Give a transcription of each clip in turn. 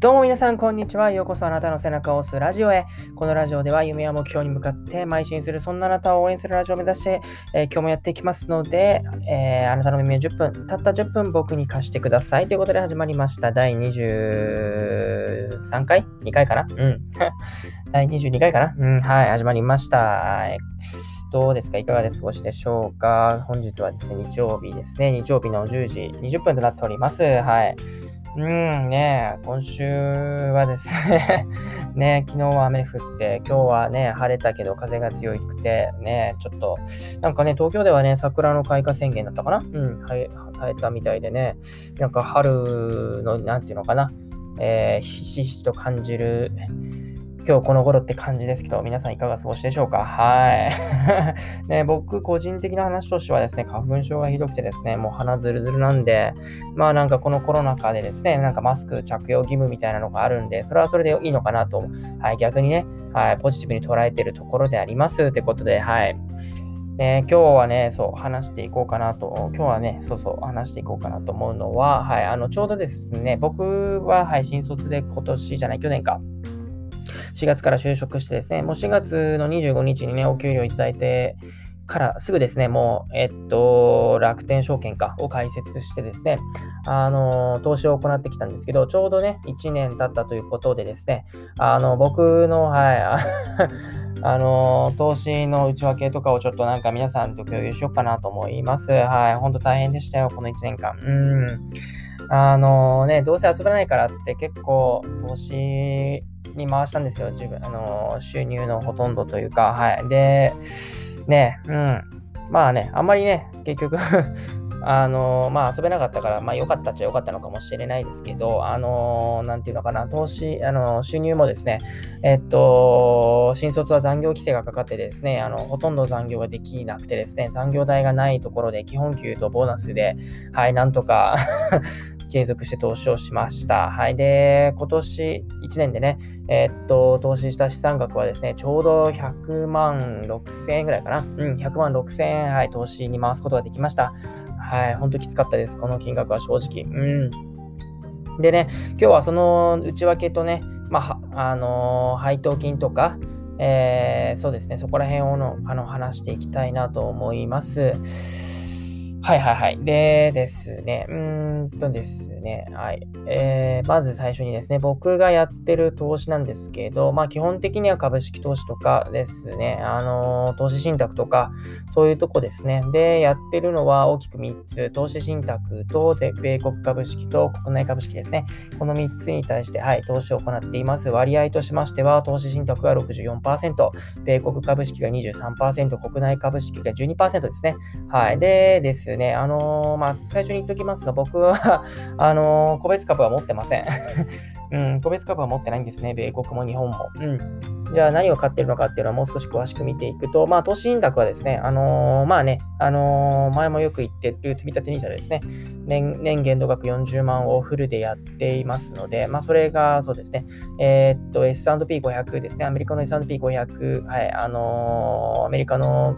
どうも皆さん、こんにちは。ようこそあなたの背中を押すラジオへ。このラジオでは夢や目標に向かって邁進する、そんなあなたを応援するラジオを目指して、えー、今日もやっていきますので、えー、あなたの耳を10分、たった10分僕に貸してください。ということで始まりました。第23回 ?2 回かな？うん。第22回かな？うん。はい、始まりました。どうですか？いかがで過ごしでしょうか？本日はですね、日曜日ですね。日曜日の10時20分となっております。はい。うんね、今週はですね ね、昨日は雨降って、今日はね、晴れたけど風が強くて、ね、ちょっと、なんかね、東京ではね、桜の開花宣言だったかな？うん、はい、されたみたいでね、なんか春の、なんていうのかな、えー、ひしひしと感じる、今日この頃って感じですけど、皆さんいかが過ごしでしょうか？はい。ね、僕個人的な話としてはですね、花粉症がひどくてですね、もう鼻ずるずるなんで、まあなんかこのコロナ禍でですね、なんかマスク着用義務みたいなのがあるんで、それはそれでいいのかなと、はい、逆にね、はい、ポジティブに捉えてるところでありますってことで、はい。ね、今日はね、そう、話していこうかなと、今日はね、そうそう、話していこうかなと思うのは、はい、あの、ちょうどですね、僕は、はい、新卒で今年じゃない、去年か、4月から就職してですね、もう4月の25日にね、お給料いただいてからすぐですね、もう、えっと、楽天証券かを開設してですね、あの、投資を行ってきたんですけど、ちょうどね、1年経ったということでですね、あの、僕の、はい、あ の、投資の内訳とかをちょっとなんか皆さんと共有しようかなと思います。はい、ほんと大変でしたよ、この1年間。うん。あのね、どうせ遊ばないからっつって結構投資に回したんですよ。自分、あの、収入のほとんどというか、はい。で、ね、うん。まあね、あんまりね、結局 あのまあ遊べなかったから、まあ良かったっちゃ良かったのかもしれないですけど、あのなんていうのかな、投資、あの収入もですね、えっと、新卒は残業規制がかかってですね、あの、ほとんど残業ができなくてですね、残業代がないところで基本給とボーナスで、はい、なんとか 継続して投資をしました。はい。で、今年1年でね、えー、っと、投資した資産額はですね、ちょうど100万6000円ぐらいかな。うん、100万6000円、はい、投資に回すことができました。はい、ほんときつかったです。この金額は正直。うん。でね、今日はその内訳とね、まあ、あのー、配当金とか、えー、そうですね、そこら辺をのあの話していきたいなと思います。はいはいはい。でですね、うーんとですね、はい。えー、まず最初にですね、僕がやってる投資なんですけど、まあ基本的には株式投資とかですね、あのー、投資信託とか、そういうとこですね。で、やってるのは大きく3つ、投資信託と米国株式と国内株式ですね。この3つに対して、はい、投資を行っています。割合としましては、投資信託が64%、米国株式が23%、国内株式が12%ですね。はい。でですでね、あのー、まあ、最初に言っておきますが、僕は あのー、個別株は持ってません。うん、個別株は持ってないんですね。米国も日本も。うん。じゃあ何を買ってるのかっていうのはもう少し詳しく見ていくと、まあ、投資信託はですね、あのー、まあね、あのー、前もよく言ってる積立 NISA ですね、年、年限度額40万をフルでやっていますので、まあ、それがそうですね、えー、っと、S&P500 ですね、アメリカの S&P500、はい、あのアメリカの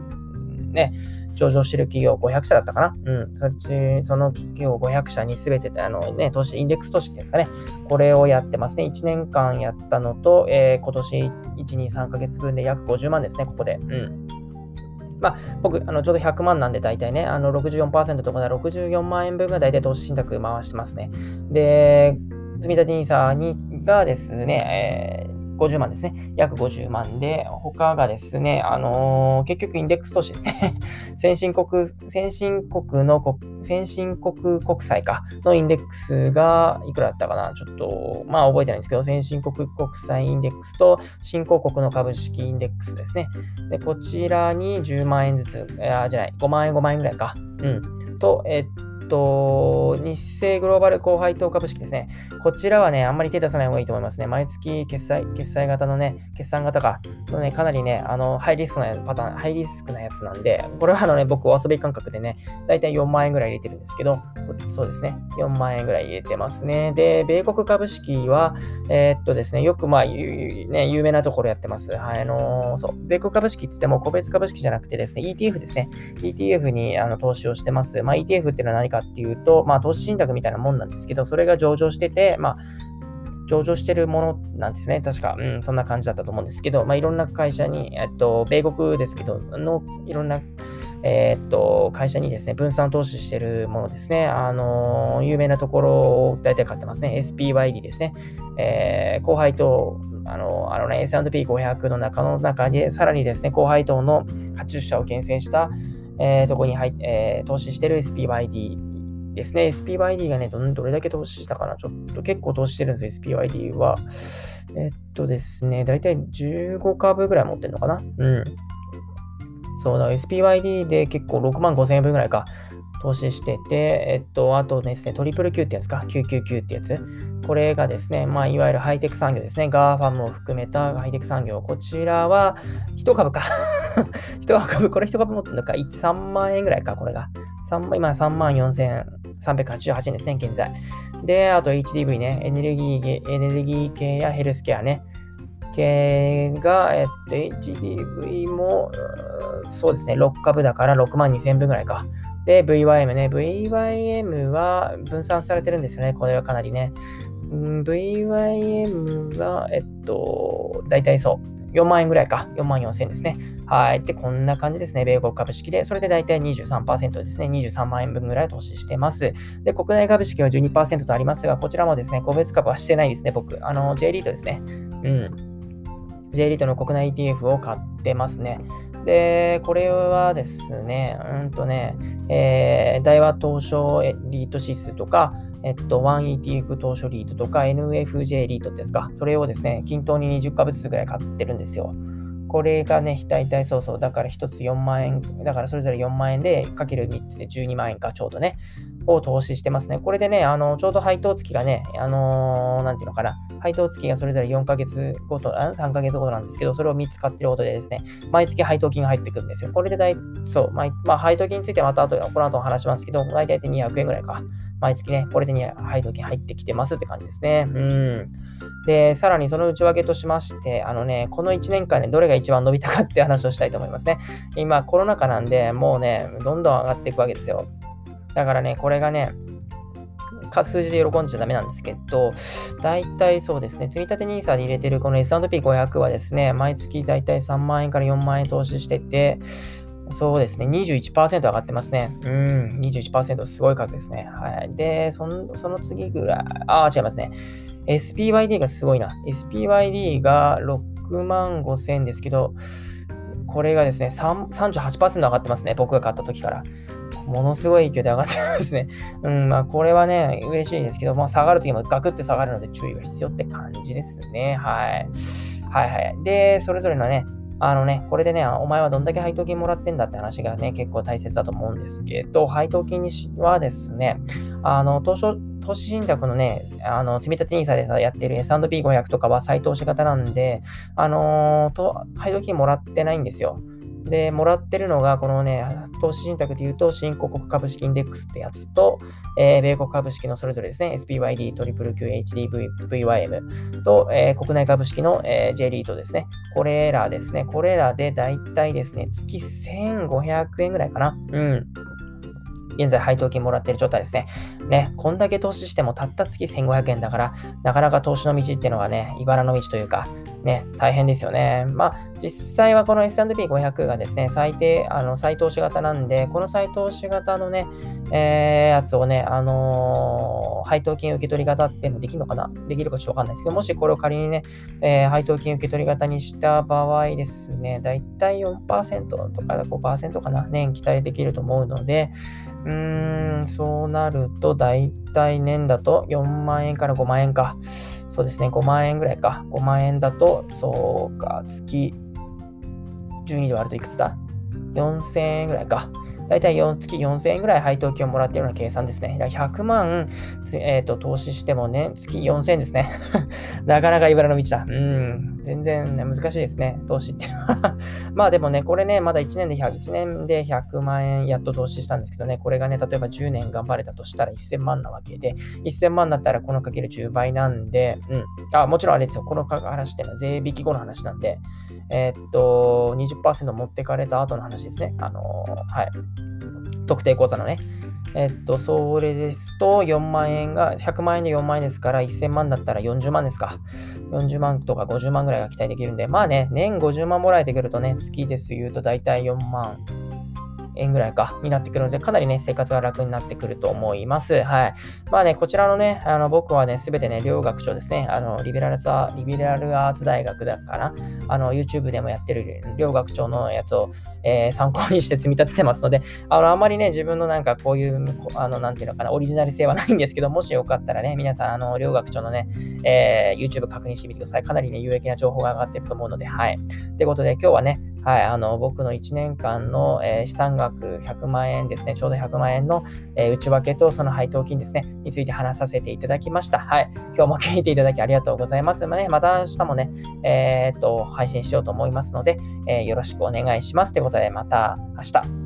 ね、上場してる企業500社だったかな？うん。そっち、その企業500社に全て、あのね、投資、インデックス投資っていうんですかね？これをやってますね。1年間やったのと、えー、今年1、2、3ヶ月分で約50万ですね、ここで。うん。まあ、僕、あのちょうど100万なんで、大体ね、あの64%とかで64万円分が大体投資信託回してますね。で、積立 NISA にがですね、えー50万ですね。約50万で、他がですね、あのー、結局インデックス投資ですね。先進国、先進国の先進国国債か、のインデックスがいくらだったかなちょっと、まあ覚えてないんですけど、先進国国債インデックスと新興国の株式インデックスですね。で、こちらに10万円ずつ、あじゃない、5万円、5万円ぐらいか。うん。と、えっと、と日清グローバル高配当株式ですね。こちらはね、あんまり手出さない方がいいと思いますね。毎月決済、決済型のね、決算型か、のね、かなりね、あの、ハイリスクなパターン、ハイリスクなやつなんで、これはあのね、僕お遊び感覚でね、だいたい4万円ぐらい入れてるんですけど、そうですね、4万円ぐらい入れてますね。で、米国株式は、えー、っとですね、よくまあ、ね、有名なところやってます。はい、あのー、そう、米国株式って言っても個別株式じゃなくてですね、ETF ですね。ETF にあの投資をしてます。まあ、ETF っていうのは何かっていうと、まあ、投資信託みたいなもんなんですけど、それが上場してて、まあ、上場してるものなんですね。確か、うん、そんな感じだったと思うんですけど、まあ、いろんな会社に、えっと、米国ですけど、のいろんなえー、っと、会社にですね、分散投資してるものですね。あのー、有名なところを大体買ってますね。SPYD ですね。えー、後輩と、あの、あのね、S&P500 の中の中で、さらにですね、後輩等の80社を厳選した、えー、とこに入えー、投資してる SPYD ですね。SPYD がねど、れだけ投資したかなちょっと結構投資してるんですよ、SPYD は。えっとですね、だいたい15株ぐらい持ってるのかなうん。そうだ、SPYD で結構6万5千円分ぐらいか、投資してて、えっと、あとですね、トリプル Q ってやつか、 QQQってやつ。これがですね、まあ、いわゆるハイテク産業ですね。 GAFAMを含めたハイテク産業。こちらは、1株か。1株、これ1株持ってるのか。3万円ぐらいか、これが。3今3万4388円388ですね、現在。で、あと HDV ね、エネルギー、エネルギー系やヘルスケアね。系が、えっと、HDV も、そうですね、6株だから6万2000分ぐらいか。で、VYM ね。VYM は分散されてるんですよね。これはかなりね。VYM は、えっと、大体そう。4万円ぐらいか。4万4000円ですね。はい。で、こんな感じですね。米国株式で。それで大体23%ですね。23万円分ぐらい投資してます。で、国内株式は12%とありますが、こちらもですね、個別株はしてないですね。僕。あの、J リートですね。うん。J リートの国内 ETF を買ってますね。で、これはですね、うんとね、えー、大和東証リート指数とか、えっと、1ETF 投資リートとか NFJ リートってやつか、それをですね、均等に20株ずつぐらい買ってるんですよ。これがね、大体そうそう、だから1つ4万円、だからそれぞれ4万円で、かける3つで12万円か、ちょうどね。を投資してますね。これでね、あの、ちょうど配当月がね、あのー、なんていうのかな、配当月がそれぞれ4ヶ月ごと、3ヶ月ごとなんですけど、それを3つ買ってることでですね、毎月配当金が入ってくるんですよ。これで大、そう、まあ、配当金についてはまた後で、この後話しますけど、大体200円ぐらいか。毎月ね、これで配当金入ってきてますって感じですね。うん。で、さらにその内訳としまして、あのね、この1年間でどれが一番伸びたかって話をしたいと思いますね。今、コロナ禍なんで、もうね、どんどん上がっていくわけですよ。だからね、これがね、数字で喜んじゃダメなんですけど、大体そうですね、積立 NISA に入れてるこの S&P500 はですね、毎月大体3万円から4万円投資してて、そうですね、21%上がってますね。うん、21%すごい数ですね。はい。で、そのその次ぐらい、ああ、違いますね。SPYD がすごいな。SPYD が6万5千ですけど、これがですね、38%上がってますね。僕が買った時から。ものすごい勢いで上がってますね。うん、まあ、これはね、嬉しいんですけど、まあ、下がるときもガクって下がるので注意が必要って感じですね。はい。はいはい。で、それぞれのね、あのね、これでね、お前はどんだけ配当金もらってんだって話がね、結構大切だと思うんですけど、配当金にはですね、あの、当初、投資信託のね、あの、積立 NISA で、やってる S&P500 とかは再投資型なんで、あのー、と、配当金もらってないんですよ。で、もらってるのが、このね、投資信託で言うと、新興国株式インデックスってやつと、えー、米国株式のそれぞれですね、SPYD、QQQ、HDV、VYM と、えー、国内株式の、えー、J リートですね。これらですね、これらでだいたいですね、月1500円ぐらいかな。うん。現在配当金もらってる状態ですね。ね、こんだけ投資してもたった月1500円だから、なかなか投資の道っていうのはね、茨の道というか、ね、大変ですよね。まあ、実際はこの S&P500 がですね、最低、あの、再投資型なんで、この再投資型のね、えー、やつをね、あのー、配当金受け取り型っていうのできるのかな？できるかちょっとわかんないですけど、もしこれを仮にね、えー、配当金受け取り型にした場合ですね、だいたい4%とか5%かな、年期待できると思うので、うーん、そうなると、だいたい年だと4万円から5万円か。そうですね、5万円ぐらいか。5万円だと、そうか、月12で割るといくつだ ?4000 円ぐらいか。だいたい月4000円ぐらい配当金をもらっているような計算ですね。100万、えーと、投資してもね、月4000円ですね。なかなか茨の道だ。うん。全然、ね、難しいですね。投資っていうのは まあでもね、これね、まだ1年で100、1年で100万円やっと投資したんですけどね、これがね、例えば10年頑張れたとしたら1000万なわけで、1000万だったらこのかける10倍なんで、うん。あ、もちろんあれですよ。この話っていうのは税引き後の話なんで、えー、っと、20%持ってかれた後の話ですね。あの、はい。特定口座のね。えっと、それですと、4万円が、100万円で4万円ですから、1000万だったら40万ですか。40万とか50万ぐらいが期待できるんで、まあね、年50万もらえてくるとね、月です言うと大体4万円ぐらいか、になってくるので、かなりね、生活が楽になってくると思います。はい。まあね、こちらのね、あの、僕はね、すべてね、両学長ですね、あの、リベラルアリベラルアーツ大学だから、あの、YouTube でもやってる両学長のやつを、えー、参考にして積み立ててますので、あの、あまりね、自分のなんかこういう、あの、なんていうのかな、オリジナル性はないんですけど、もしよかったらね、皆さん、あの、両学長のね、えー、YouTube 確認してみてください。かなりね、有益な情報が上がってると思うので、はい。ということで、今日はね、はい、あの、僕の1年間の、えー、資産額100万円ですね、ちょうど100万円の、えー、内訳とその配当金ですね、について話させていただきました。はい、今日も聞いていただきありがとうございます。まあね、また明日もね、えー、っと、配信しようと思いますので、えよろしくお願いします。ということで、また明日。